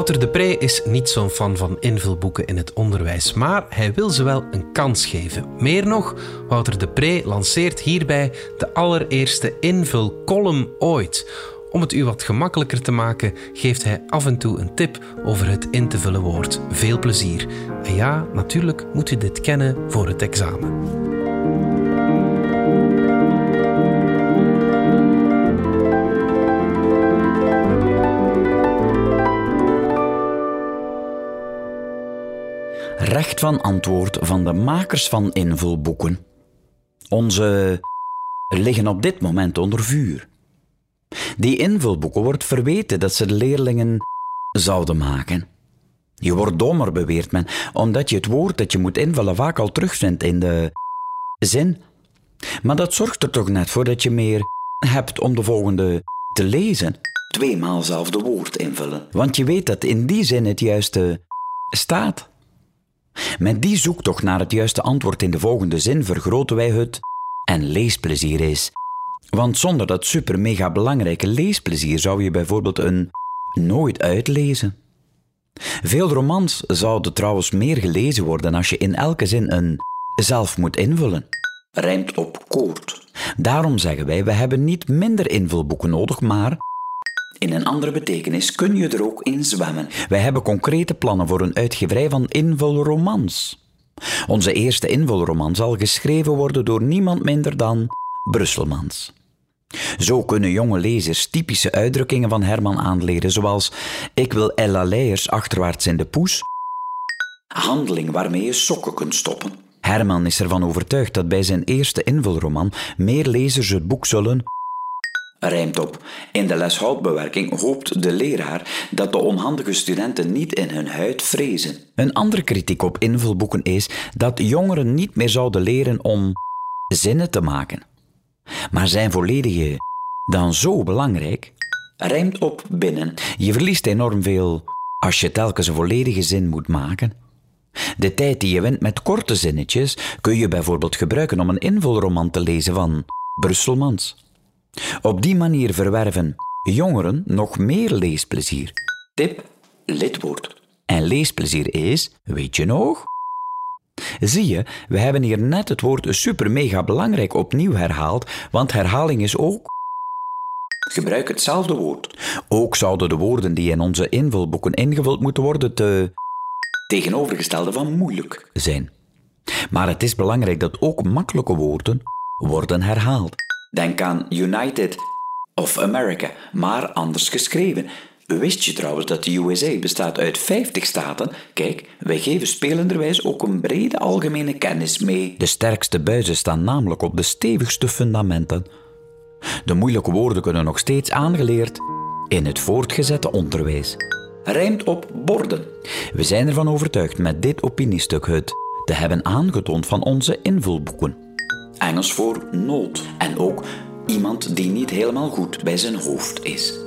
Wouter de Pre is niet zo'n fan van invulboeken in het onderwijs, maar hij wil ze wel een kans geven. Meer nog, Wouter de Pre lanceert hierbij de allereerste invulcolumn ooit. Om het u wat gemakkelijker te maken, geeft hij af en toe een tip over het in te vullen woord. Veel plezier. En ja, natuurlijk moet u dit kennen voor het examen. Recht van antwoord van de makers van invulboeken. Onze liggen op dit moment onder vuur. Die invulboeken wordt verweten dat ze de leerlingen zouden maken. Je wordt dommer, beweert men, omdat je het woord dat je moet invullen vaak al terugvindt in de zin. Maar dat zorgt er toch net voor dat je meer hebt om de volgende te lezen. Tweemaal hetzelfde woord invullen. Want je weet dat in die zin het juiste staat. Met die zoektocht naar het juiste antwoord in de volgende zin vergroten wij het en leesplezier is. Want zonder dat super mega belangrijke leesplezier zou je bijvoorbeeld een nooit uitlezen. Veel romans zouden trouwens meer gelezen worden als je in elke zin een zelf moet invullen. Rijmt op koord. Daarom zeggen wij, we hebben niet minder invulboeken nodig, maar in een andere betekenis kun je er ook in zwemmen. Wij hebben concrete plannen voor een uitgeverij van invulromans. Onze eerste invulroman zal geschreven worden door niemand minder dan Brusselmans. Zo kunnen jonge lezers typische uitdrukkingen van Herman aanleren, zoals ik wil Ella Leijers achterwaarts in de poes. Handeling waarmee je sokken kunt stoppen. Herman is ervan overtuigd dat bij zijn eerste invulroman meer lezers het boek zullen rijmt op. In de leshoudbewerking hoopt de leraar dat de onhandige studenten niet in hun huid vrezen. Een andere kritiek op invulboeken is dat jongeren niet meer zouden leren om zinnen te maken. Maar zijn volledige dan zo belangrijk? Rijmt op binnen. Je verliest enorm veel als je telkens een volledige zin moet maken. De tijd die je wint met korte zinnetjes kun je bijvoorbeeld gebruiken om een invulroman te lezen van Brusselmans. Op die manier verwerven jongeren nog meer leesplezier. Tip: lidwoord. En leesplezier is, weet je nog? Zie je, we hebben hier net het woord super mega belangrijk opnieuw herhaald, want herhaling is ook. Gebruik hetzelfde woord. Ook zouden de woorden die in onze invulboeken ingevuld moeten worden te tegenovergestelde van moeilijk zijn. Maar het is belangrijk dat ook makkelijke woorden worden herhaald. Denk aan United of America, maar anders geschreven. Wist je trouwens dat de USA bestaat uit 50 staten? Kijk, wij geven spelenderwijs ook een brede algemene kennis mee. De sterkste buizen staan namelijk op de stevigste fundamenten. De moeilijke woorden kunnen nog steeds aangeleerd in het voortgezette onderwijs. Rijmt op borden. We zijn ervan overtuigd met dit opiniestuk het te hebben aangetoond van onze invulboeken. Engels voor nood. En ook iemand die niet helemaal goed bij zijn hoofd is.